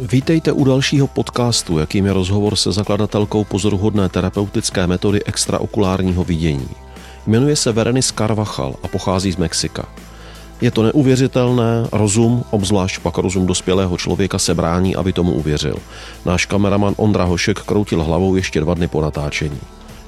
Vítejte u dalšího podcastu, jakým je rozhovor se zakladatelkou pozoruhodné terapeutické metody extraokulárního vidění. Jmenuje se Verenis Carvachal a pochází z Mexika. Je to neuvěřitelné, rozum, obzvlášť pak rozum dospělého člověka se brání, aby tomu uvěřil. Náš kameraman Ondra Hošek kroutil hlavou ještě dva dny po natáčení.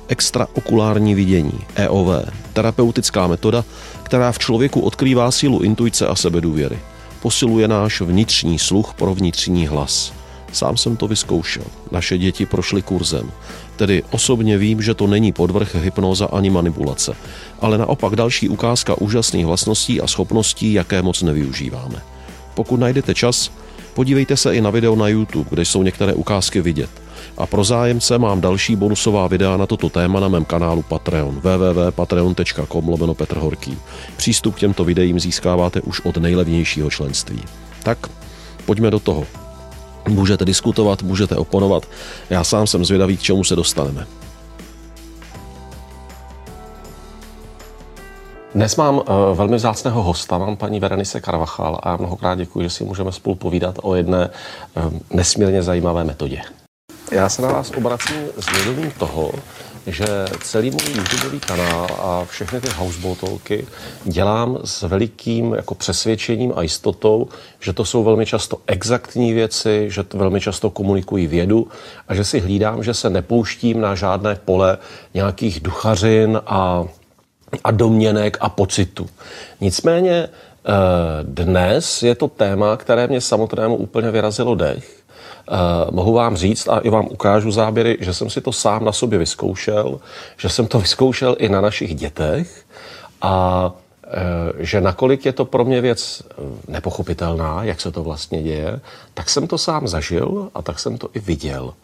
Extraokulární vidění, EOV, terapeutická metoda, která v člověku odkrývá sílu intuice a sebedůvěry posiluje náš vnitřní sluch pro vnitřní hlas. Sám jsem to vyzkoušel. Naše děti prošly kurzem. Tedy osobně vím, že to není podvrh hypnoza ani manipulace, ale naopak další ukázka úžasných vlastností a schopností, jaké moc nevyužíváme. Pokud najdete čas, podívejte se i na video na YouTube, kde jsou některé ukázky vidět – a pro zájemce mám další bonusová videa na toto téma na mém kanálu Patreon www.patreon.com lomeno Petr Horký. Přístup k těmto videím získáváte už od nejlevnějšího členství. Tak, pojďme do toho. Můžete diskutovat, můžete oponovat. Já sám jsem zvědavý, k čemu se dostaneme. Dnes mám uh, velmi vzácného hosta, mám paní Verenise Karvachal a mnohokrát děkuji, že si můžeme spolu povídat o jedné uh, nesmírně zajímavé metodě. Já se na vás obracím s vědomím toho, že celý můj YouTubeový kanál a všechny ty houseboatolky dělám s velikým jako přesvědčením a jistotou, že to jsou velmi často exaktní věci, že to velmi často komunikují vědu a že si hlídám, že se nepouštím na žádné pole nějakých duchařin a, a domněnek a pocitu. Nicméně eh, dnes je to téma, které mě samotnému úplně vyrazilo dech Uh, mohu vám říct a i vám ukážu záběry, že jsem si to sám na sobě vyzkoušel, že jsem to vyzkoušel i na našich dětech a uh, že nakolik je to pro mě věc eh, nepochopitelná, jak se to vlastně děje, tak jsem to sám zažil a tak jsem to i viděl.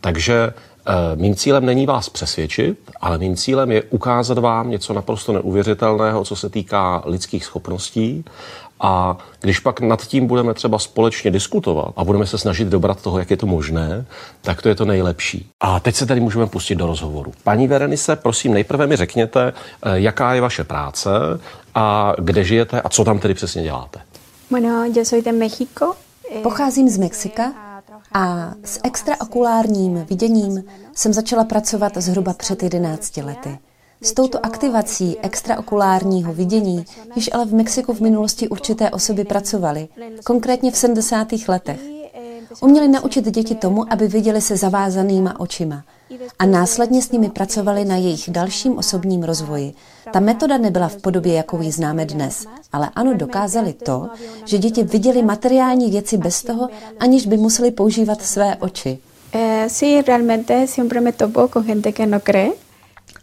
Takže Mým cílem není vás přesvědčit, ale mým cílem je ukázat vám něco naprosto neuvěřitelného, co se týká lidských schopností a když pak nad tím budeme třeba společně diskutovat a budeme se snažit dobrat toho, jak je to možné, tak to je to nejlepší. A teď se tady můžeme pustit do rozhovoru. Paní Verenise, prosím, nejprve mi řekněte, eh, jaká je vaše práce a kde žijete a co tam tedy přesně děláte. Bueno, yo soy de México. Pocházím z Mexika a s extraokulárním viděním jsem začala pracovat zhruba před 11 lety. S touto aktivací extraokulárního vidění již ale v Mexiku v minulosti určité osoby pracovaly, konkrétně v 70. letech. Uměli naučit děti tomu, aby viděli se zavázanýma očima a následně s nimi pracovali na jejich dalším osobním rozvoji. Ta metoda nebyla v podobě, jakou ji známe dnes, ale ano, dokázali to, že děti viděli materiální věci bez toho, aniž by museli používat své oči. Eh, sí, realmente siempre me topo con gente que no cree.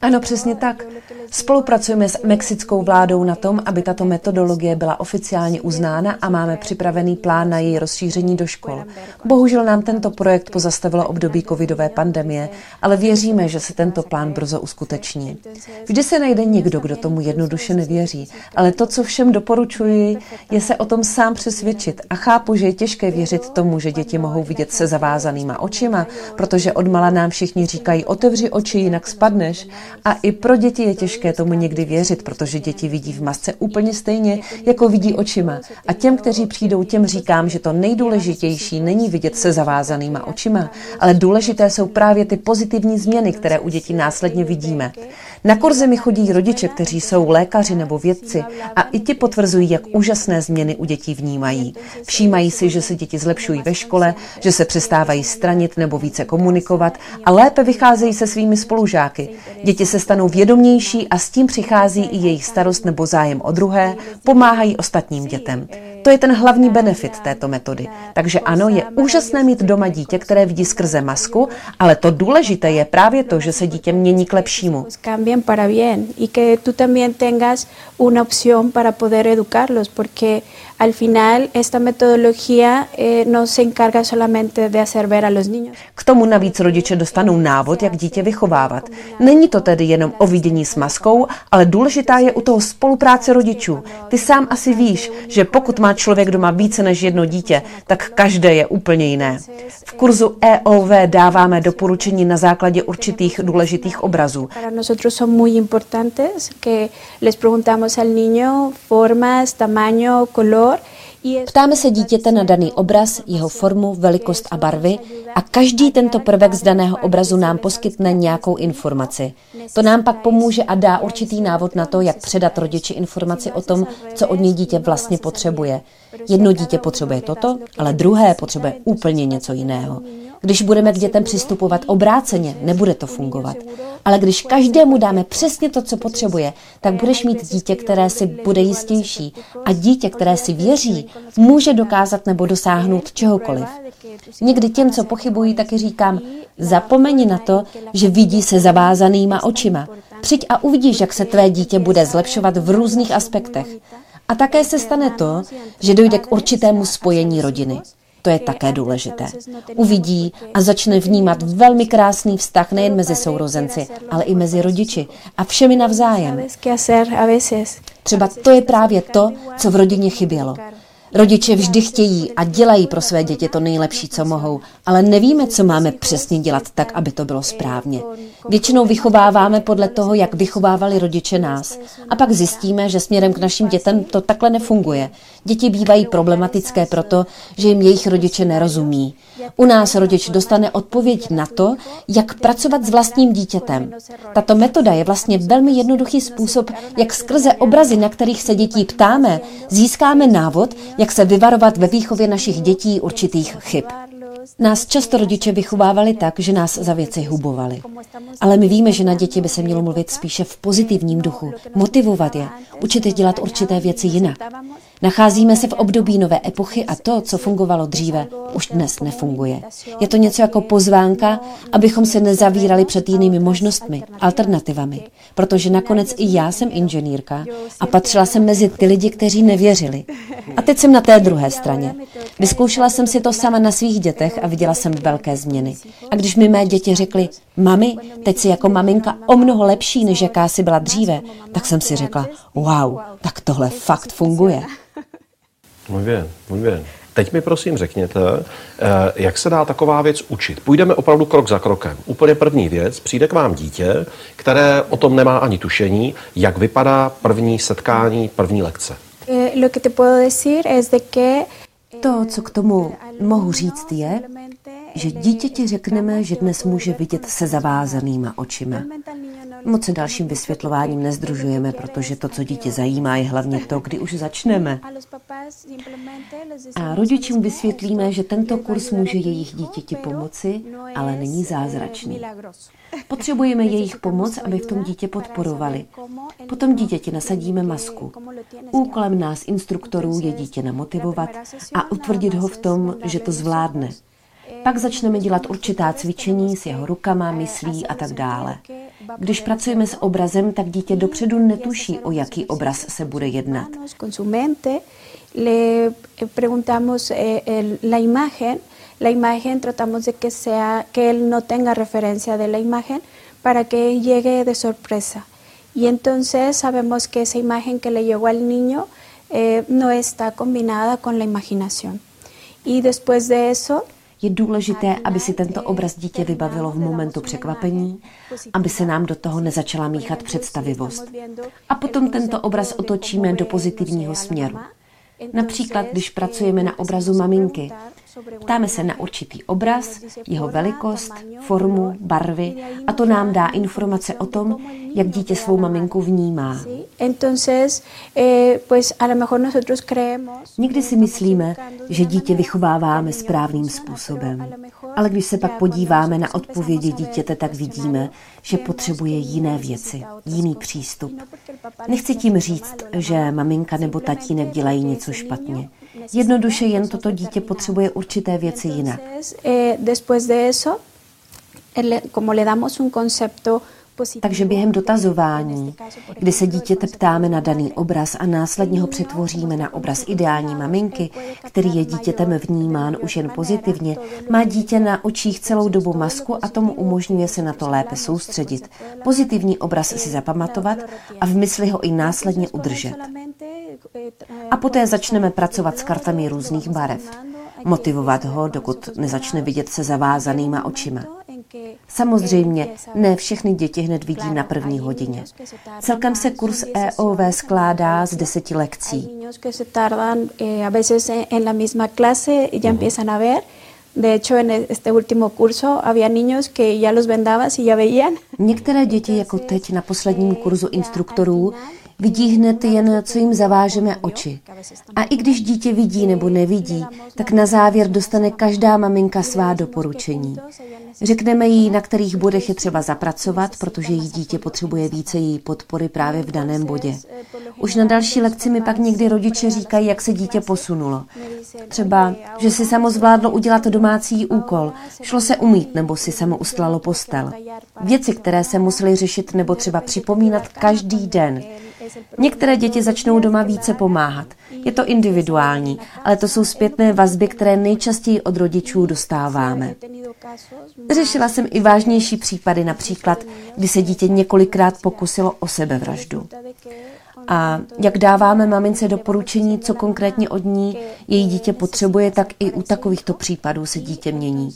Ano, přesně tak. Spolupracujeme s mexickou vládou na tom, aby tato metodologie byla oficiálně uznána a máme připravený plán na její rozšíření do škol. Bohužel nám tento projekt pozastavilo období covidové pandemie, ale věříme, že se tento plán brzo uskuteční. Vždy se najde někdo, kdo tomu jednoduše nevěří, ale to, co všem doporučuji, je se o tom sám přesvědčit a chápu, že je těžké věřit tomu, že děti mohou vidět se zavázanýma očima, protože odmala nám všichni říkají, otevři oči, jinak spadneš. A i pro děti je těžké tomu někdy věřit, protože děti vidí v masce úplně stejně, jako vidí očima. A těm, kteří přijdou, těm říkám, že to nejdůležitější není vidět se zavázanýma očima, ale důležité jsou právě ty pozitivní změny, které u dětí následně vidíme. Na kurze mi chodí rodiče, kteří jsou lékaři nebo vědci a i ti potvrzují, jak úžasné změny u dětí vnímají. Všímají si, že se děti zlepšují ve škole, že se přestávají stranit nebo více komunikovat a lépe vycházejí se svými spolužáky. Děti se stanou vědomější a s tím přichází i jejich starost nebo zájem o druhé, pomáhají ostatním dětem. To je ten hlavní benefit této metody. Takže ano, je úžasné mít doma dítě, které vidí skrze masku, ale to důležité je právě to, že se dítě mění k lepšímu. Para bien y que tú también tengas una opción para poder educarlos, porque al final esta metodología eh, no se encarga solamente de hacer ver a los niños. K tomu navíc rodiče dostanou návod, jak dítě vychovávat. Není to tedy jenom o vidění s maskou, ale důležitá je u toho spolupráce rodičů. Ty sám asi víš, že pokud má člověk doma více než jedno dítě, tak každé je úplně jiné. V kurzu EOV dáváme doporučení na základě určitých důležitých obrazů. Para nosotros son muy importantes que les preguntamos al niño formas, tamaño, color color. Ptáme se dítěte na daný obraz, jeho formu, velikost a barvy a každý tento prvek z daného obrazu nám poskytne nějakou informaci. To nám pak pomůže a dá určitý návod na to, jak předat rodiči informaci o tom, co od něj dítě vlastně potřebuje. Jedno dítě potřebuje toto, ale druhé potřebuje úplně něco jiného. Když budeme k dětem přistupovat obráceně, nebude to fungovat. Ale když každému dáme přesně to, co potřebuje, tak budeš mít dítě, které si bude jistější. A dítě, které si věří, může dokázat nebo dosáhnout čehokoliv. Někdy těm, co pochybují, taky říkám, zapomeň na to, že vidí se zavázanýma očima. Přijď a uvidíš, jak se tvé dítě bude zlepšovat v různých aspektech. A také se stane to, že dojde k určitému spojení rodiny. To je také důležité. Uvidí a začne vnímat velmi krásný vztah nejen mezi sourozenci, ale i mezi rodiči a všemi navzájem. Třeba to je právě to, co v rodině chybělo. Rodiče vždy chtějí a dělají pro své děti to nejlepší, co mohou, ale nevíme, co máme přesně dělat tak, aby to bylo správně. Většinou vychováváme podle toho, jak vychovávali rodiče nás. A pak zjistíme, že směrem k našim dětem to takhle nefunguje. Děti bývají problematické proto, že jim jejich rodiče nerozumí. U nás rodič dostane odpověď na to, jak pracovat s vlastním dítětem. Tato metoda je vlastně velmi jednoduchý způsob, jak skrze obrazy, na kterých se dětí ptáme, získáme návod, jak se vyvarovat ve výchově našich dětí určitých chyb. Nás často rodiče vychovávali tak, že nás za věci hubovali. Ale my víme, že na děti by se mělo mluvit spíše v pozitivním duchu, motivovat je, učit je dělat určité věci jinak. Nacházíme se v období nové epochy a to, co fungovalo dříve, už dnes nefunguje. Je to něco jako pozvánka, abychom se nezavírali před jinými možnostmi, alternativami. Protože nakonec i já jsem inženýrka a patřila jsem mezi ty lidi, kteří nevěřili. A teď jsem na té druhé straně. Vyzkoušela jsem si to sama na svých dětech a viděla jsem velké změny. A když mi mé děti řekly, mami, teď si jako maminka o mnoho lepší, než jaká si byla dříve, tak jsem si řekla, wow, tak tohle fakt funguje. Muy bien, muy bien. Teď mi prosím řekněte, eh, jak se dá taková věc učit. Půjdeme opravdu krok za krokem. Úplně první věc, přijde k vám dítě, které o tom nemá ani tušení, jak vypadá první setkání, první lekce. Eh, to, co k tomu mohu říct, je, že dítěti řekneme, že dnes může vidět se zavázanýma očima. Moc se dalším vysvětlováním nezdružujeme, protože to, co dítě zajímá, je hlavně to, kdy už začneme. A rodičům vysvětlíme, že tento kurz může jejich dítěti pomoci, ale není zázračný. Potřebujeme jejich pomoc, aby v tom dítě podporovali. Potom dítěti nasadíme masku. Úkolem nás, instruktorů, je dítě namotivovat a utvrdit ho v tom, že to zvládne. Pak začneme dělat určitá cvičení s jeho rukama, myslí a tak dále. Když pracujeme s obrazem, tak dítě dopředu netuší, o jaký obraz se bude jednat. Le preguntamos eh, la imagen, la imagen tratamos de que sea que él no tenga referencia de la imagen para que llegue de sorpresa. Y entonces sabemos que esa imagen que le llegó al niño eh, no está combinada con la imaginación. Y después de eso je důležité, aby si tento obraz dítě vybavilo v momentu překvapení, aby se nám do toho nezačala míchat představivost. A potom tento obraz otočíme do pozitivního směru. Například, když pracujeme na obrazu maminky, Ptáme se na určitý obraz, jeho velikost, formu, barvy a to nám dá informace o tom, jak dítě svou maminku vnímá. Eh, Někdy si myslíme, že dítě vychováváme správným způsobem, ale když se pak podíváme na odpovědi dítěte, tak vidíme, že potřebuje jiné věci, jiný přístup. Nechci tím říct, že maminka nebo tatínek dělají něco špatně. Jednoduše jen toto dítě potřebuje určité věci jinak. Eh, takže během dotazování, kdy se dítěte ptáme na daný obraz a následně ho přetvoříme na obraz ideální maminky, který je dítětem vnímán už jen pozitivně, má dítě na očích celou dobu masku a tomu umožňuje se na to lépe soustředit. Pozitivní obraz si zapamatovat a v mysli ho i následně udržet. A poté začneme pracovat s kartami různých barev. Motivovat ho, dokud nezačne vidět se zavázanýma očima. Samozřejmě, ne všechny děti hned vidí na první hodině. Celkem se kurz EOV skládá z deseti lekcí. De hecho, en este último curso había niños que ya los vendabas y ya veían. Některé děti, jako teď na posledním kurzu instruktorů, Vidí hned jen, co jim zavážeme oči. A i když dítě vidí nebo nevidí, tak na závěr dostane každá maminka svá doporučení. Řekneme jí, na kterých bodech je třeba zapracovat, protože jí dítě potřebuje více její podpory právě v daném bodě. Už na další lekci mi pak někdy rodiče říkají, jak se dítě posunulo. Třeba, že si samo zvládlo udělat domácí úkol, šlo se umít nebo si samo ustlalo postel. Věci, které se museli řešit nebo třeba připomínat každý den. Některé děti začnou doma více pomáhat. Je to individuální, ale to jsou zpětné vazby, které nejčastěji od rodičů dostáváme. Řešila jsem i vážnější případy, například, kdy se dítě několikrát pokusilo o sebevraždu. A jak dáváme mamince doporučení, co konkrétně od ní její dítě potřebuje, tak i u takovýchto případů se dítě mění.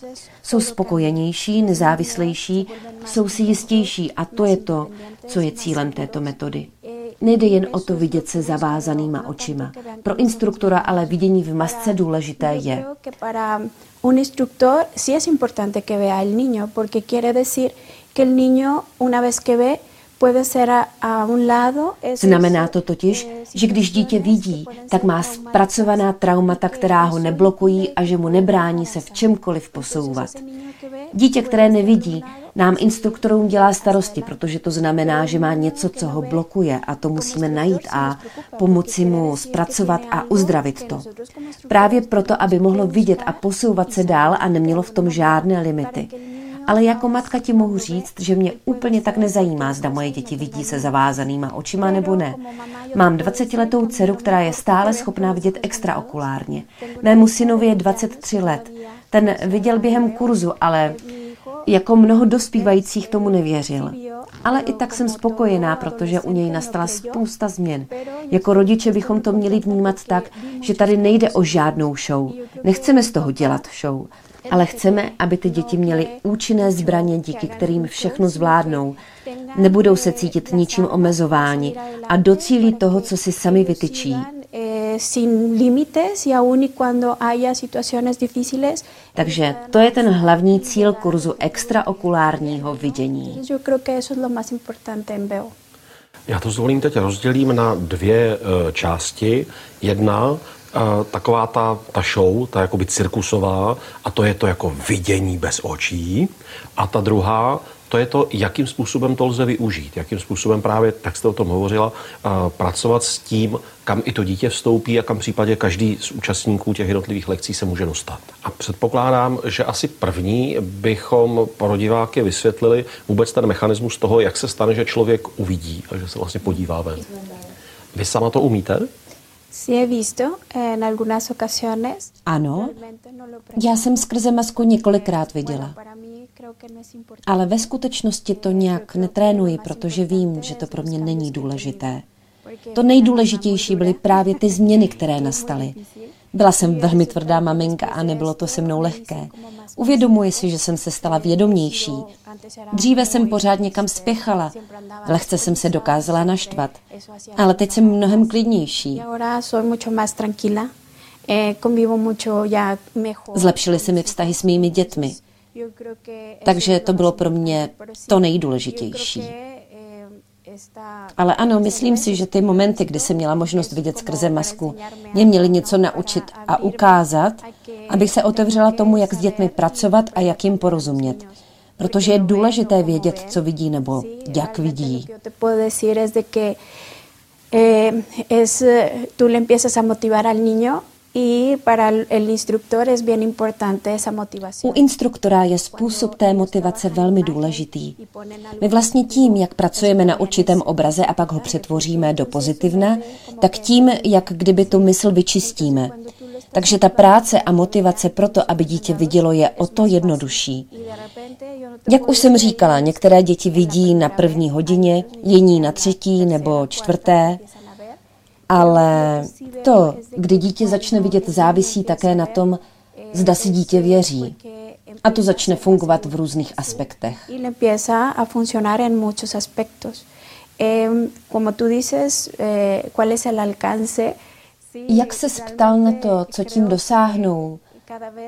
Jsou spokojenější, nezávislejší, jsou si jistější a to je to, co je cílem této metody. Nejde jen o to vidět se zavázanýma očima. Pro instruktora ale vidění v masce důležité je. Un instructor sí es importante que vea el niño, porque quiere decir que el niño, una vez que ve, Znamená to totiž, že když dítě vidí, tak má zpracovaná traumata, která ho neblokují a že mu nebrání se v čemkoliv posouvat. Dítě, které nevidí, nám instruktorům dělá starosti, protože to znamená, že má něco, co ho blokuje a to musíme najít a pomoci mu zpracovat a uzdravit to. Právě proto, aby mohlo vidět a posouvat se dál a nemělo v tom žádné limity. Ale jako matka ti mohu říct, že mě úplně tak nezajímá, zda moje děti vidí se zavázanýma očima nebo ne. Mám 20-letou dceru, která je stále schopná vidět extraokulárně. Mému synovi je 23 let. Ten viděl během kurzu, ale jako mnoho dospívajících tomu nevěřil. Ale i tak jsem spokojená, protože u něj nastala spousta změn. Jako rodiče bychom to měli vnímat tak, že tady nejde o žádnou show. Nechceme z toho dělat show ale chceme, aby ty děti měly účinné zbraně, díky kterým všechno zvládnou. Nebudou se cítit ničím omezováni a docílí toho, co si sami vytyčí. Takže to je ten hlavní cíl kurzu extraokulárního vidění. Já to zvolím teď rozdělím na dvě uh, části. Jedna taková ta, ta show, ta jakoby cirkusová, a to je to jako vidění bez očí. A ta druhá, to je to, jakým způsobem to lze využít, jakým způsobem právě, tak jste o tom hovořila, pracovat s tím, kam i to dítě vstoupí a kam případě každý z účastníků těch jednotlivých lekcí se může dostat. A předpokládám, že asi první bychom pro diváky vysvětlili vůbec ten mechanismus toho, jak se stane, že člověk uvidí a že se vlastně podívá ven. Vy sama to umíte? Sí he visto en algunas ocasiones. Ano, já jsem skrze masku několikrát viděla. Ale ve skutečnosti to nějak netrénuji, protože vím, že to pro mě není důležité. To nejdůležitější byly právě ty změny, které nastaly. Byla jsem velmi tvrdá maminka a nebylo to se mnou lehké. Uvědomuji si, že jsem se stala vědomější. Dříve jsem pořád někam spěchala, lehce jsem se dokázala naštvat, ale teď jsem mnohem klidnější. Zlepšily se mi vztahy s mými dětmi. Takže to bylo pro mě to nejdůležitější. Ale ano, myslím si, že ty momenty, kdy jsem měla možnost vidět skrze masku, mě měly něco naučit a ukázat, abych se otevřela tomu, jak s dětmi pracovat a jak jim porozumět. Protože je důležité vědět, co vidí nebo jak vidí. Eh, es, tú le empiezas a motivar al niño Y para el instructor es bien importante esa motivación. U instruktora je způsob té motivace velmi důležitý. My vlastně tím, jak pracujeme na určitém obraze a pak ho přetvoříme do pozitivna, tak tím, jak kdyby tu mysl vyčistíme. Takže ta práce a motivace pro to, aby dítě vidělo, je o to jednodušší. Jak už jsem říkala, některé děti vidí na první hodině, jiní na třetí nebo čtvrté, ale to, kdy dítě začne vidět, závisí také na tom, zda si dítě věří. A to začne fungovat v různých aspektech. Eh. Jak se ptal na to, co tím dosáhnou?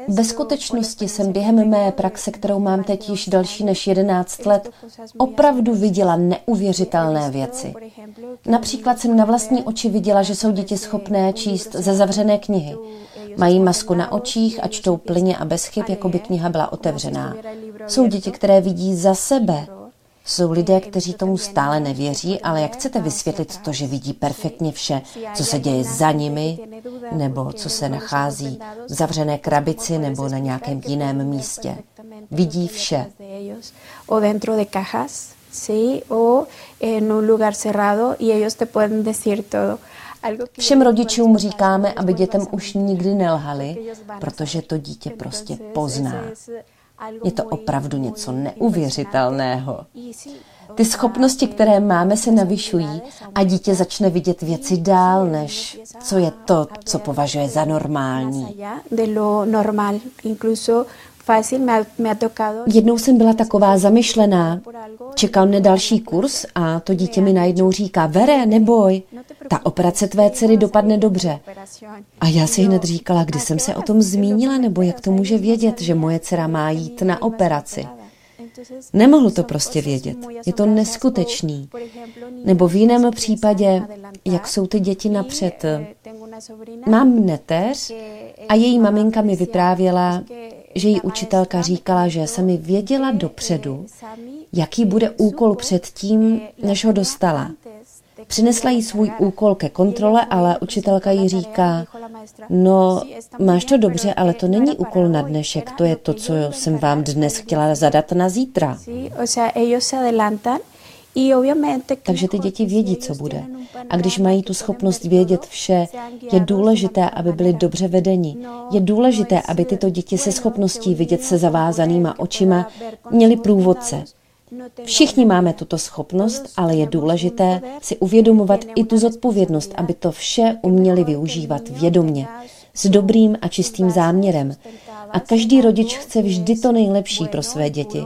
Ve skutečnosti jsem během mé praxe, kterou mám teď již další než 11 let, opravdu viděla neuvěřitelné věci. Například jsem na vlastní oči viděla, že jsou děti schopné číst ze zavřené knihy. Mají masku na očích a čtou plyně a bez chyb, jako by kniha byla otevřená. Jsou děti, které vidí za sebe, jsou lidé, kteří tomu stále nevěří, ale jak chcete vysvětlit to, že vidí perfektně vše, co se děje za nimi, nebo co se nachází v zavřené krabici nebo na nějakém jiném místě? Vidí vše. O dentro de cajas, sí, o en un lugar cerrado y ellos te pueden decir todo. Všem rodičům říkáme, aby dětem už nikdy nelhali, protože to dítě prostě pozná. Je to opravdu něco neuvěřitelného. Ty schopnosti, které máme, se navyšují a dítě začne vidět věci dál, než co je to, co považuje za normální. Jednou jsem byla taková zamyšlená. Čekal mne další kurz a to dítě mi najednou říká, Vere, neboj, ta operace tvé dcery dopadne dobře. A já si hned říkala, kdy jsem se o tom zmínila, nebo jak to může vědět, že moje dcera má jít na operaci. Nemohl to prostě vědět. Je to neskutečný. Nebo v jiném případě, jak jsou ty děti napřed. Mám neteř a její maminka mi vyprávěla, že jí učitelka říkala, že se mi věděla dopředu, jaký bude úkol před tím, než ho dostala. Přinesla jí svůj úkol ke kontrole, ale učitelka jí říká, no, máš to dobře, ale to není úkol na dnešek, to je to, co jsem vám dnes chtěla zadat na zítra. Takže ty děti vědí, co bude. A když mají tu schopnost vědět vše, je důležité, aby byly dobře vedeni. Je důležité, aby tyto děti se schopností vidět se zavázanýma očima měly průvodce. Všichni máme tuto schopnost, ale je důležité si uvědomovat i tu zodpovědnost, aby to vše uměli využívat vědomně, s dobrým a čistým záměrem. A každý rodič chce vždy to nejlepší pro své děti.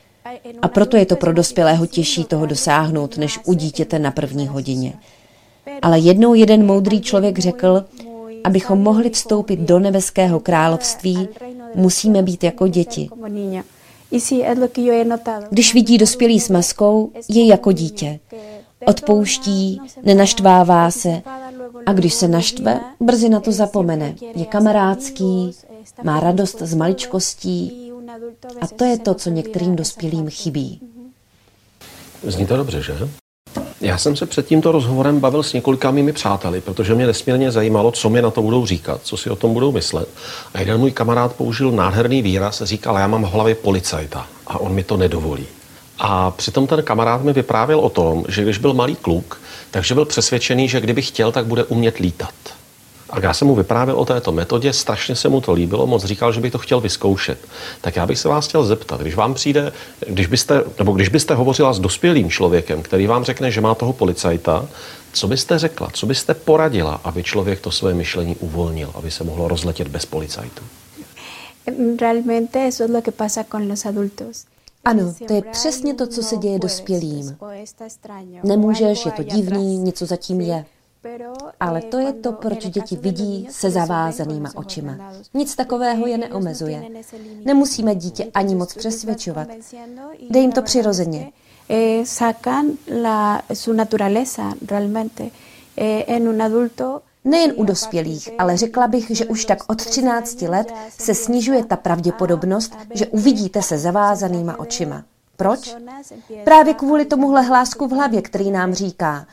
A proto je to pro dospělého těžší toho dosáhnout, než u dítěte na první hodině. Ale jednou jeden moudrý člověk řekl, abychom mohli vstoupit do nebeského království, musíme být jako děti. Když vidí dospělý s maskou, je jako dítě. Odpouští, nenaštvává se a když se naštve, brzy na to zapomene. Je kamarádský, má radost z maličkostí a to je to, co některým dospělým chybí. Zní to dobře, že? Já jsem se před tímto rozhovorem bavil s několika mými přáteli, protože mě nesmírně zajímalo, co mi na to budou říkat, co si o tom budou myslet. A jeden můj kamarád použil nádherný výraz, říkal, já mám v hlavě policajta a on mi to nedovolí. A přitom ten kamarád mi vyprávěl o tom, že když byl malý kluk, takže byl přesvědčený, že kdyby chtěl, tak bude umět lítat. A já jsem mu vyprávěl o této metodě, strašně se mu to líbilo, moc říkal, že by to chtěl vyzkoušet. Tak já bych se vás chtěl zeptat, když vám přijde, když byste, nebo když byste hovořila s dospělým člověkem, který vám řekne, že má toho policajta, co byste řekla, co byste poradila, aby člověk to své myšlení uvolnil, aby se mohlo rozletět bez policajtů? Realmente eso es lo que pasa con los adultos. Ano, to je přesně to, co se děje dospělým. Nemůžeš, je to divný, něco zatím je. Ale to je to, proč děti vidí se zavázanýma očima. Nic takového je neomezuje. Nemusíme dítě ani moc přesvědčovat. Dej jim to přirozeně. Eh, sacan la, su naturaleza realmente. Eh, en un adulto Nejen u dospělých, ale řekla bych, že už tak od 13 let se snižuje ta pravděpodobnost, že uvidíte se zavázanýma očima. Proč? Právě kvůli tomuhle hlásku v hlavě, který nám říká,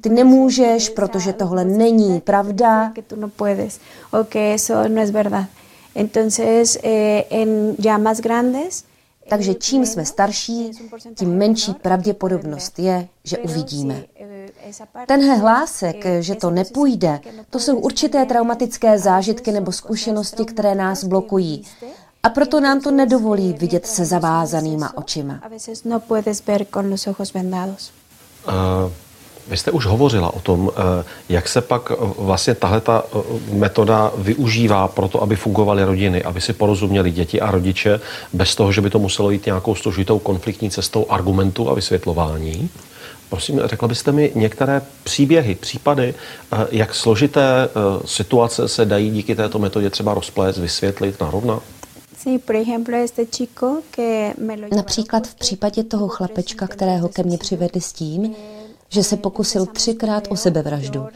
ty nemůžeš, protože tohle není pravda. Entonces, eh, en ya más grandes, Takže čím jsme starší, tím menší pravděpodobnost je, že uvidíme. Tenhle hlásek, že to nepůjde, to jsou určité traumatické zážitky nebo zkušenosti, které nás blokují. A proto nám to nedovolí vidět se zavázanýma očima. Uh, vy jste už hovořila o tom, eh, jak se pak eh, vlastně tahle ta eh, metoda využívá pro to, aby fungovaly rodiny, aby si porozuměli děti a rodiče, bez toho, že by to muselo jít nějakou složitou konfliktní cestou argumentu a vysvětlování. Prosím, řekla byste mi některé příběhy, případy, jak složité situace se dají díky této metodě třeba rozplést, vysvětlit, narovnat? Například v případě toho chlapečka, kterého ke mně přivedli s tím, že se pokusil třikrát o sebevraždu.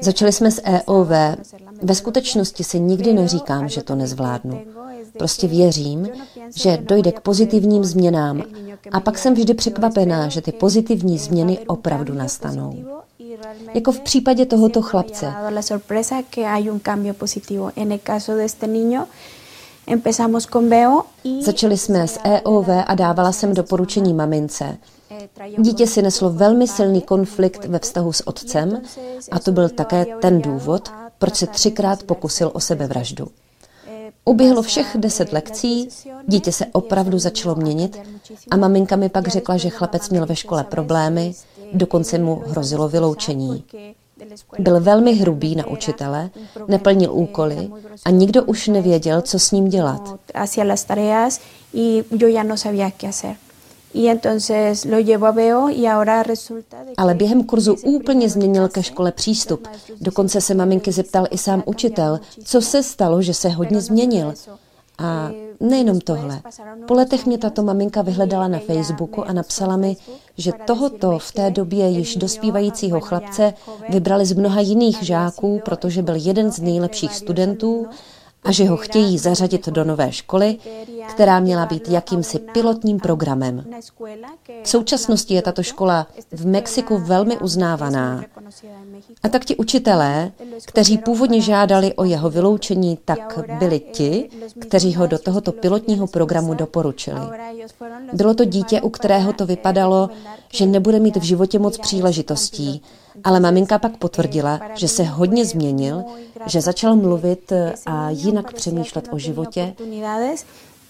Začali jsme s EOV. Ve skutečnosti si nikdy neříkám, že to nezvládnu. Prostě věřím, že dojde k pozitivním změnám a pak jsem vždy překvapená, že ty pozitivní změny opravdu nastanou. Jako v případě tohoto chlapce. Začali jsme s EOV a dávala jsem doporučení mamince, Dítě si neslo velmi silný konflikt ve vztahu s otcem a to byl také ten důvod, proč se třikrát pokusil o sebevraždu. Uběhlo všech deset lekcí, dítě se opravdu začalo měnit a maminka mi pak řekla, že chlapec měl ve škole problémy, dokonce mu hrozilo vyloučení. Byl velmi hrubý na učitele, neplnil úkoly a nikdo už nevěděl, co s ním dělat. Ale během kurzu úplně změnil ke škole přístup. Dokonce se maminky zeptal i sám učitel, co se stalo, že se hodně změnil. A nejenom tohle. Po letech mě tato maminka vyhledala na Facebooku a napsala mi, že tohoto v té době již dospívajícího chlapce vybrali z mnoha jiných žáků, protože byl jeden z nejlepších studentů a že ho chtějí zařadit do nové školy, která měla být jakýmsi pilotním programem. V současnosti je tato škola v Mexiku velmi uznávaná. A tak ti učitelé, kteří původně žádali o jeho vyloučení, tak byli ti, kteří ho do tohoto pilotního programu doporučili. Bylo to dítě, u kterého to vypadalo, že nebude mít v životě moc příležitostí, ale maminka pak potvrdila, že se hodně změnil, že začal mluvit a jinak přemýšlet o životě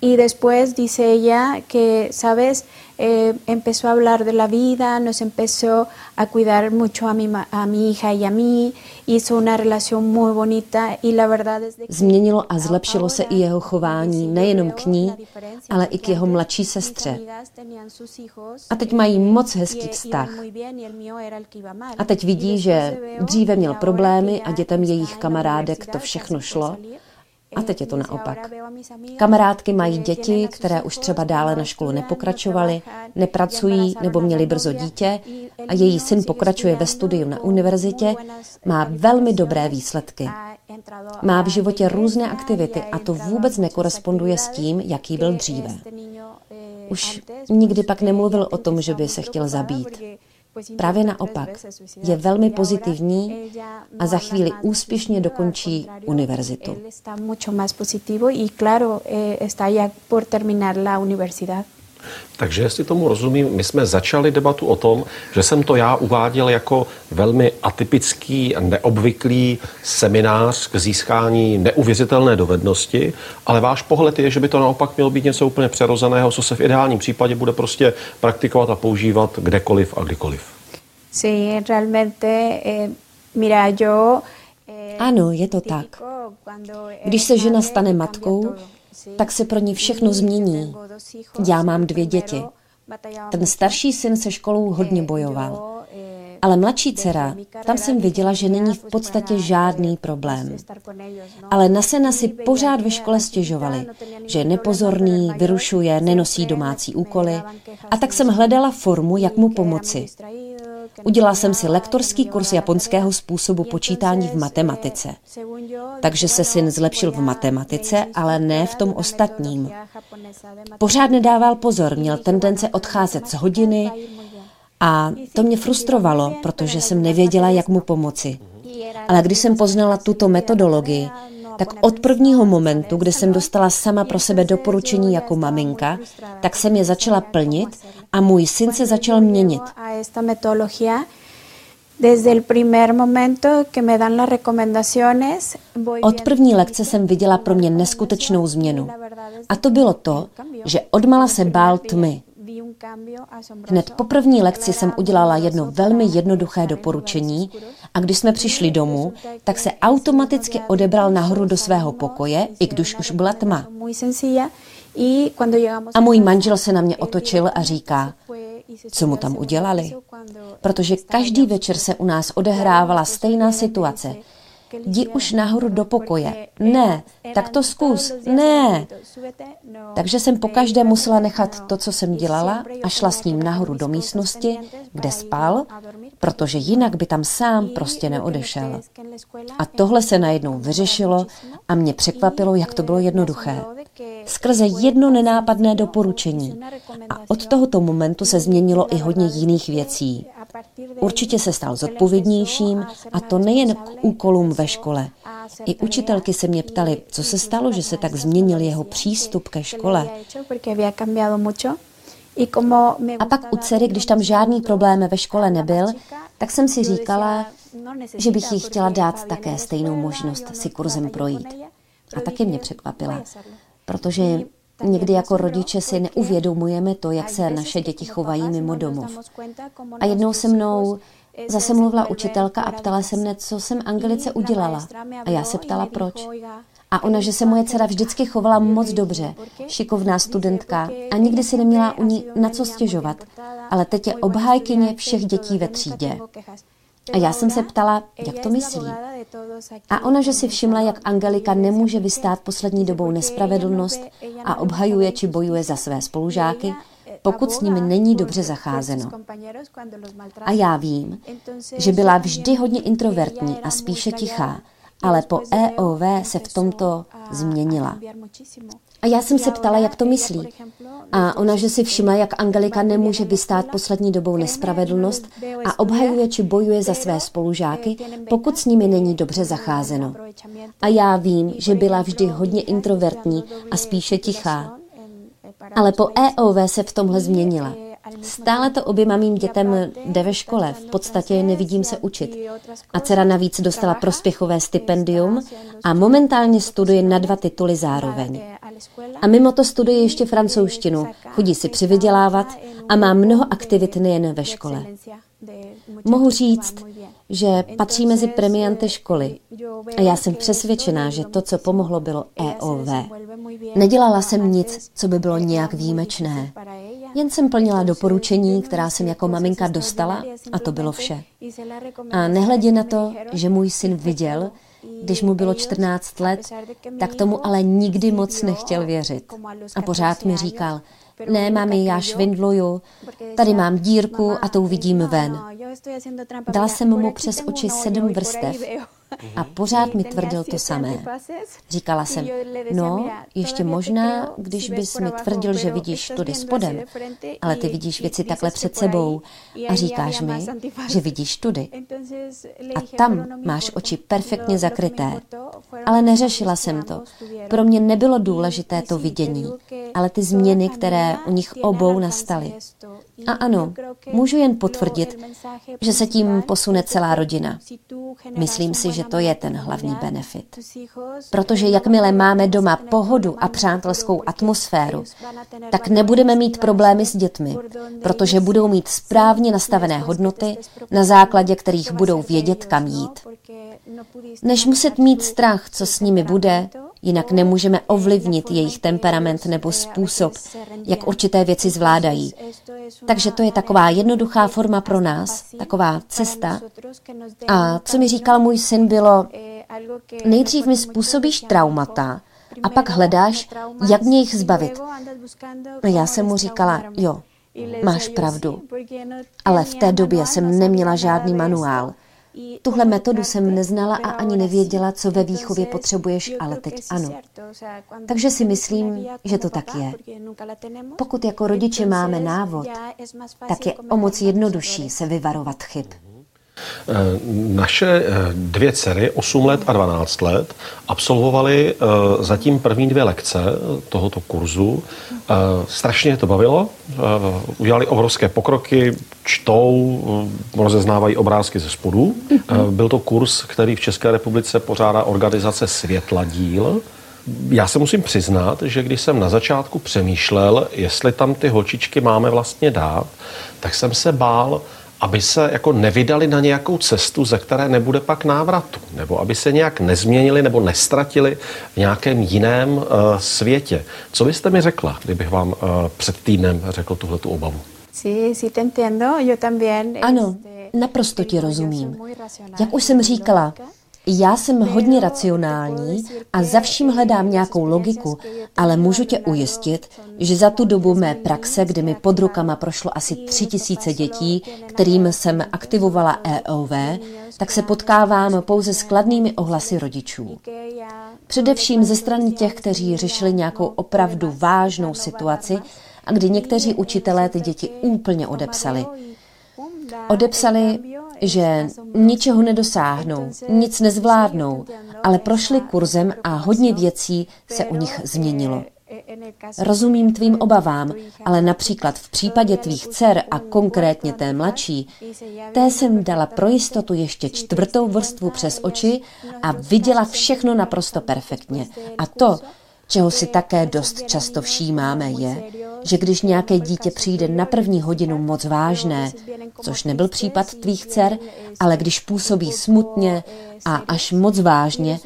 Y después dice ella que, sabes, eh, empezó a hablar de la vida, nos empezó a cuidar mucho a mi, a mi hija y a mí, hizo una relación muy bonita y la verdad es que Změnilo a zlepšilo se i jeho chování nejenom k ní, ale i k jeho mladší sestře. A teď mají moc hezký vztah. A teď vidí, že dříve měl problémy a dětem jejich kamarádek to všechno šlo a teď je to naopak. Kamarádky mají děti, které už třeba dále na školu nepokračovaly, nepracují nebo měli brzo dítě a její syn pokračuje ve studiu na univerzitě, má velmi dobré výsledky. Má v životě různé aktivity a to vůbec nekoresponduje s tím, jaký byl dříve. Už nikdy pak nemluvil o tom, že by se chtěl zabít. Právě naopak, je velmi pozitivní a za chvíli úspěšně dokončí univerzitu. Takže jestli tomu rozumím, my jsme začali debatu o tom, že jsem to já uváděl jako velmi atypický, neobvyklý seminář k získání neuvěřitelné dovednosti, ale váš pohled je, že by to naopak mělo být něco úplně přirozeného, co se v ideálním případě bude prostě praktikovat a používat kdekoliv a kdykoliv. Sí, realmente, eh, mira, yo, eh, ano, je to tak. Když se žena stane matkou, tak se pro ní všechno změní. Já mám dvě děti. Ten starší syn se školou hodně bojoval. Ale mladší dcera, tam jsem viděla, že není v podstatě žádný problém. Ale na sena si pořád ve škole stěžovali, že je nepozorný, vyrušuje, nenosí domácí úkoly. A tak jsem hledala formu, jak mu pomoci. Udělala jsem si lektorský kurz japonského způsobu počítání v matematice. Takže se syn zlepšil v matematice, ale ne v tom ostatním. Pořád nedával pozor, měl tendence odcházet z hodiny a to mě frustrovalo, protože jsem nevěděla, jak mu pomoci. Ale když jsem poznala tuto metodologii, tak od prvního momentu, kdy jsem dostala sama pro sebe doporučení jako maminka, tak jsem je začala plnit a můj syn se začal měnit. Od první lekce jsem viděla pro mě neskutečnou změnu. A to bylo to, že odmala se bál tmy. Hned po první lekci jsem udělala jedno velmi jednoduché doporučení a když jsme přišli domů, tak se automaticky odebral nahoru do svého pokoje, i když už byla tma. A můj manžel se na mě otočil a říká, co mu tam udělali. Protože každý večer se u nás odehrávala stejná situace. Jdi už nahoru do pokoje. Ne, tak to zkus. Ne. Takže jsem pokaždé musela nechat to, co jsem dělala a šla s ním nahoru do místnosti, kde spal, protože jinak by tam sám prostě neodešel. A tohle se najednou vyřešilo a mě překvapilo, jak to bylo jednoduché. Skrze jedno nenápadné doporučení. A od tohoto momentu se změnilo i hodně jiných věcí. Určitě se stal zodpovědnějším a to nejen k úkolům ve škole. I učitelky se mě ptali, co se stalo, že se tak změnil jeho přístup ke škole. A pak u dcery, když tam žádný problém ve škole nebyl, tak jsem si říkala, že bych jí chtěla dát také stejnou možnost si kurzem projít. A taky mě překvapila, protože Někdy jako rodiče si neuvědomujeme to, jak se naše děti chovají mimo domov. A jednou se mnou zase mluvila učitelka a ptala se mne, co jsem Angelice udělala. A já se ptala, proč. A ona, že se moje dcera vždycky chovala moc dobře, šikovná studentka a nikdy si neměla u ní na co stěžovat. Ale teď je obhájkyně všech dětí ve třídě. A já jsem se ptala, jak to myslí. A ona, že si všimla, jak Angelika nemůže vystát poslední dobou nespravedlnost a obhajuje či bojuje za své spolužáky, pokud s nimi není dobře zacházeno. A já vím, že byla vždy hodně introvertní a spíše tichá, ale po EOV se v tomto změnila. A já jsem se ptala, jak to myslí. A ona, že si všimla, jak Angelika nemůže vystát poslední dobou nespravedlnost a obhajuje či bojuje za své spolužáky, pokud s nimi není dobře zacházeno. A já vím, že byla vždy hodně introvertní a spíše tichá. Ale po EOV se v tomhle změnila. Stále to oběma mým dětem jde ve škole, v podstatě nevidím se učit. A dcera navíc dostala prospěchové stipendium a momentálně studuje na dva tituly zároveň. A mimo to studuje ještě francouzštinu, chodí si přivydělávat a má mnoho aktivit nejen ve škole. Mohu říct, že patří mezi premianty školy a já jsem přesvědčená, že to, co pomohlo, bylo EOV. Nedělala jsem nic, co by bylo nějak výjimečné. Jen jsem plnila doporučení, která jsem jako maminka dostala a to bylo vše. A nehledě na to, že můj syn viděl, když mu bylo 14 let, tak tomu ale nikdy moc nechtěl věřit. A pořád mi říkal, ne, mami, já švindluju, tady mám dírku a to uvidím ven. Dala jsem mu přes oči sedm vrstev a pořád mi tvrdil to samé. Říkala jsem, no, ještě možná, když bys mi tvrdil, že vidíš tudy spodem, ale ty vidíš věci takhle před sebou a říkáš mi, že vidíš tudy. A tam máš oči perfektně zakryté. Ale neřešila jsem to. Pro mě nebylo důležité to vidění, ale ty změny, které u nich obou nastaly. A ano, můžu jen potvrdit, že se tím posune celá rodina. Myslím si, že to je ten hlavní benefit. Protože jakmile máme doma pohodu a přátelskou atmosféru, tak nebudeme mít problémy s dětmi, protože budou mít správně nastavené hodnoty, na základě kterých budou vědět, kam jít. Než muset mít strach, co s nimi bude, jinak nemůžeme ovlivnit jejich temperament nebo způsob, jak určité věci zvládají. Takže to je taková jednoduchá forma pro nás, taková cesta. A co mi říkal můj syn bylo, nejdřív mi způsobíš traumata a pak hledáš, jak mě jich zbavit. A já jsem mu říkala, jo, máš pravdu, ale v té době jsem neměla žádný manuál. Tuhle metodu jsem neznala a ani nevěděla, co ve výchově potřebuješ, ale teď ano. Takže si myslím, že to tak je. Pokud jako rodiče máme návod, tak je o moc jednodušší se vyvarovat chyb. Eh, naše eh, dvě dcery, 8 let a 12 let, absolvovaly eh, zatím první dvě lekce tohoto kurzu. Strašně to bavilo, udělali obrovské pokroky, čtou, rozeznávají obrázky ze spodu. Byl to kurz, který v České republice pořádá organizace Světla díl. Já se musím přiznat, že když jsem na začátku přemýšlel, jestli tam ty holčičky máme vlastně dát, tak jsem se bál, aby se jako nevydali na nějakou cestu, ze které nebude pak návratu, nebo aby se nějak nezměnili nebo nestratili v nějakém jiném uh, světě. Co byste mi řekla, kdybych vám uh, před týdnem řekl tuhle tu obavu? Sí, sí te entiendo. Yo también. Ano, naprosto ti rozumím. Jak už jsem říkala, já jsem hodně racionální a za vším hledám nějakou logiku, ale můžu tě ujistit, že za tu dobu mé praxe, kdy mi pod rukama prošlo asi tři tisíce dětí, kterým jsem aktivovala EOV, tak se potkávám pouze s kladnými ohlasy rodičů. Především ze strany těch, kteří řešili nějakou opravdu vážnou situaci a kdy někteří učitelé ty děti úplně odepsali. Odepsali, že ničeho nedosáhnou, nic nezvládnou, ale prošli kurzem a hodně věcí se u nich změnilo. Rozumím tvým obavám, ale například v případě tvých dcer a konkrétně té mladší, té jsem dala pro jistotu ještě čtvrtou vrstvu přes oči a viděla všechno naprosto perfektně. A to, čeho si také dost často všímáme, je, že když nějaké dítě přijde na první hodinu moc vážné, což nebyl případ tvých dcer, ale když působí smutně a až moc vážně,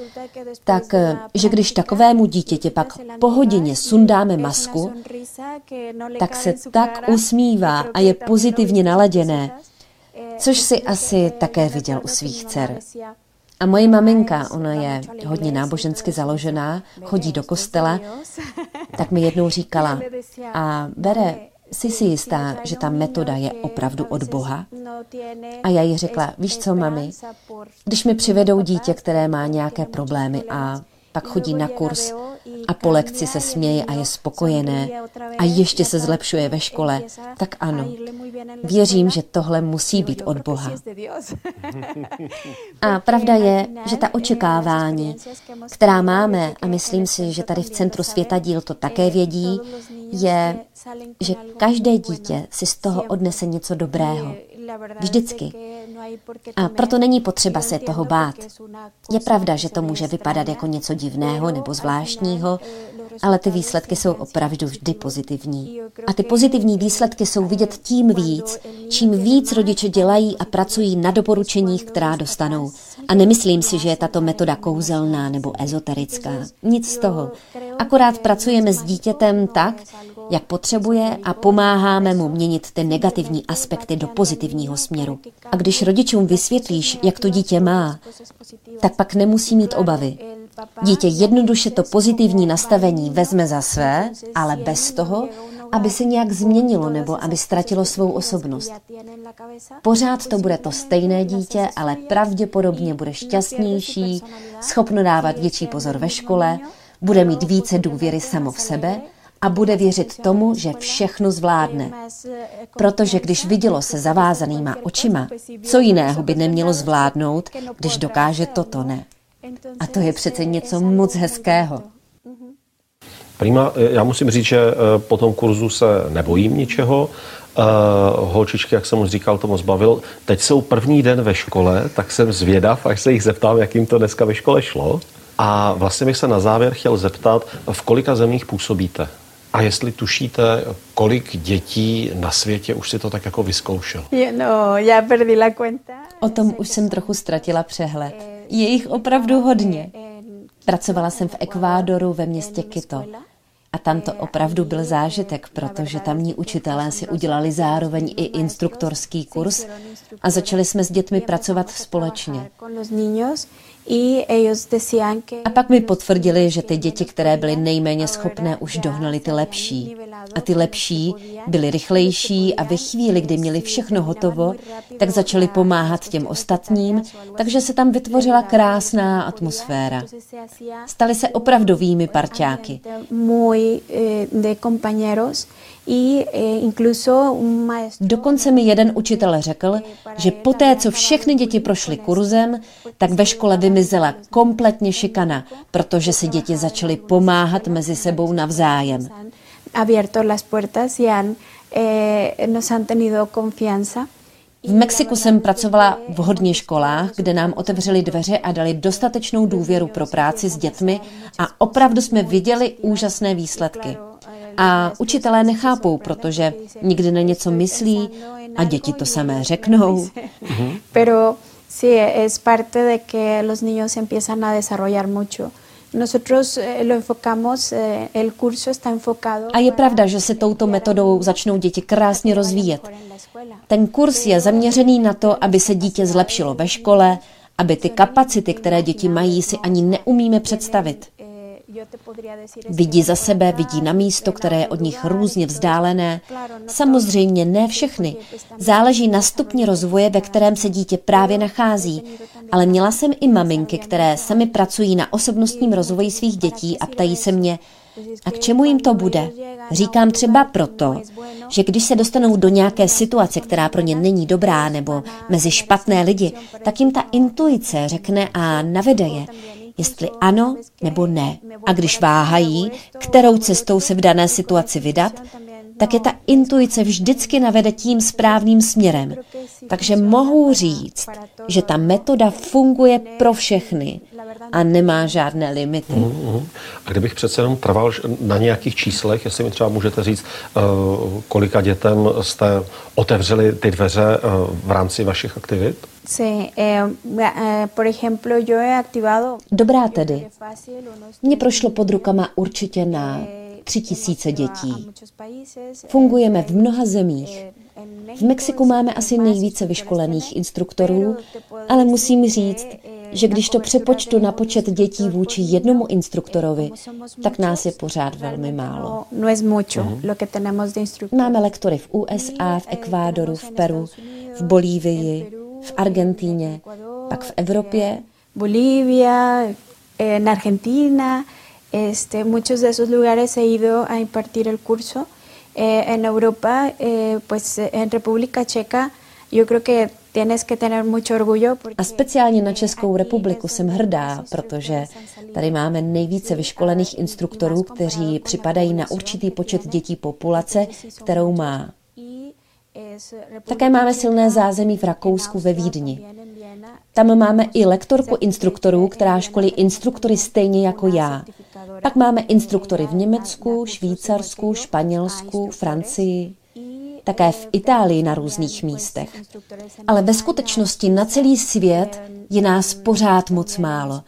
tak že když takovému dítěti pak po hodině sundáme masku, tak se tak usmívá a je pozitivně naladěné, což si asi také viděl u svých dcer. A moje maminka, ona je hodně nábožensky založená, chodí do kostela, tak mi jednou říkala, a Bere, jsi si jistá, že ta metoda je opravdu od Boha? A já jí řekla, víš co, mami, když mi přivedou dítě, které má nějaké problémy a pak chodí na kurz a po lekci se směje a je spokojené a ještě se zlepšuje ve škole, tak ano, věřím, že tohle musí být od Boha. A pravda je, že ta očekávání, která máme, a myslím si, že tady v Centru světa díl to také vědí, je, že každé dítě si z toho odnese něco dobrého. Vždycky. A proto není potřeba se toho bát. Je pravda, že to může vypadat jako něco divného nebo zvláštního, ale ty výsledky jsou opravdu vždy pozitivní. A ty pozitivní výsledky jsou vidět tím víc, čím víc rodiče dělají a pracují na doporučeních, která dostanou. A nemyslím si, že je tato metoda kouzelná nebo ezoterická. Nic z toho. Akorát pracujeme s dítětem tak, jak potřebuje a pomáháme mu měnit ty negativní aspekty do pozitivního směru. A když rodičům vysvětlíš, jak to dítě má, tak pak nemusí mít obavy. Dítě jednoduše to pozitivní nastavení vezme za své, ale bez toho, aby se nějak změnilo nebo aby ztratilo svou osobnost. Pořád to bude to stejné dítě, ale pravděpodobně bude šťastnější, schopno dávat větší pozor ve škole, bude mít více důvěry samo v sebe a bude věřit tomu, že všechno zvládne. Protože když vidělo se zavázanýma očima, co jiného by nemělo zvládnout, když dokáže toto ne. A to je přece něco moc hezkého. Prima, já musím říct, že eh, po tom kurzu se nebojím ničeho. Uh, holčičky, jak jsem už říkal, to moc bavil. Teď jsou první den ve škole, tak jsem zvědav, až se jich zeptám, jak jim to dneska ve škole šlo. A vlastně bych se na závěr chtěl zeptat, v kolika zemích působíte? A jestli tušíte, kolik dětí na světě už si to tak jako vyzkoušel? No, já perdí la cuenta. O tom už jsem trochu ztratila přehled. Je jich opravdu hodně. Pracovala jsem v Ekvádoru ve městě Quito. A tam to opravdu byl zážitek, protože tamní učitelé si udělali zároveň i instruktorský kurz a začali jsme s dětmi pracovat společně. A pak mi potvrdili, že ty děti, které byly nejméně schopné, už dohnali ty lepší. A ty lepší byli rychlejší a ve chvíli, kdy měli všechno hotovo, tak začali pomáhat těm ostatním, takže se tam vytvořila krásná atmosféra. Stali se opravdovými parťáky. Dokonce mi jeden učitel řekl, že poté, co všechny děti prošly kurzem, tak ve škole vymizela kompletně šikana, protože si děti začaly pomáhat mezi sebou navzájem. V Mexiku jsem pracovala v hodně školách, kde nám otevřeli dveře a dali dostatečnou důvěru pro práci s dětmi a opravdu jsme viděli úžasné výsledky. A učitelé nechápou, protože nikdy na něco myslí a děti to samé řeknou. Pero sí, es parte de que los niños empiezan a desarrollar mucho. Nosotros eh, lo enfocamos, eh, el curso está enfocado. A je pravda, že se touto metodou začnou děti krásně rozvíjet. Ten kurz je zaměřený na to, aby se dítě zlepšilo ve škole, aby ty kapacity, které děti mají, si ani neumíme představit. Vidí za sebe, vidí na místo, které je od nich různě vzdálené. Samozřejmě ne všechny. Záleží na stupni rozvoje, ve kterém se dítě právě nachází. Ale měla jsem i maminky, které sami pracují na osobnostním rozvoji svých dětí a ptají se mě, a k čemu jim to bude? Říkám třeba proto, že když se dostanou do nějaké situace, která pro ně není dobrá, nebo mezi špatné lidi, tak jim ta intuice řekne a navede je jestli ano nebo ne. A když váhají, kterou cestou se v dané situaci vydat, tak je ta intuice vždycky navede tím správným směrem. Takže mohu říct, že ta metoda funguje pro všechny a nemá žádné limity. Uh-huh. A kdybych přece jenom trval na nějakých číslech, jestli mi třeba můžete říct, uh, kolika dětem jste otevřeli ty dveře uh, v rámci vašich aktivit? Sí, eh, eh, por ejemplo, yo he activado... Dobrá tedy. Mně prošlo pod rukama určitě na tři tisíce dětí. Fungujeme v mnoha zemích. V Mexiku máme asi nejvíce vyškolených instruktorů, ale musím říct, že když to přepočtu na počet dětí vůči jednomu instruktorovi, tak nás je pořád velmi málo. Máme lektory v USA, v Ekvádoru, v Peru, v Bolívii, v Argentíně, pak v Evropě. Bolívia, en Argentina, este, muchos de esos lugares he ido a impartir el curso. Eh, en Europa, eh, pues en República Checa, yo creo que tienes que tener mucho orgullo. A speciálně na Českou republiku jsem hrdá, protože tady máme nejvíce vyškolených instruktorů, kteří připadají na určitý počet dětí populace, kterou má. Také máme silné zázemí v Rakousku ve Vídni. Tam máme i lektorku instruktorů, která školí instruktory stejně jako já. Pak máme instruktory v Německu, Švýcarsku, Španělsku, Francii, také v Itálii na různých místech. Ale ve skutečnosti na celý svět je nás pořád moc málo.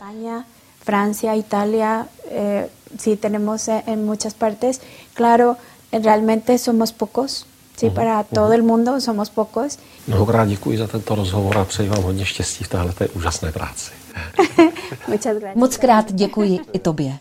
Francia, Italia, eh, sí tenemos en muchas partes. Claro, realmente somos pocos. Sí, para todo el mundo somos pocos. Mnohokrát děkuji za tento rozhovor a přeji vám hodně štěstí v této úžasné práci. Moc krát děkuji i tobě.